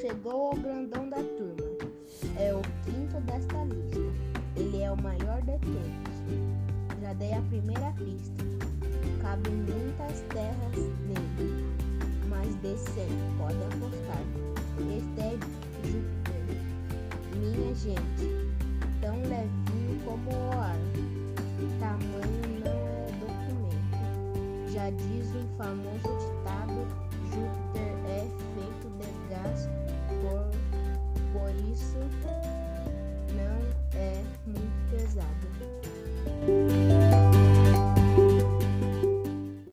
Chegou o grandão da turma. É o quinto desta lista. Ele é o maior de todos. Já dei a primeira pista. Cabem muitas terras nele, mas descer pode apostar. Este é Júpiter. Minha gente, tão levinho como o ar. Tamanho não é documento. Já diz o famoso ditado.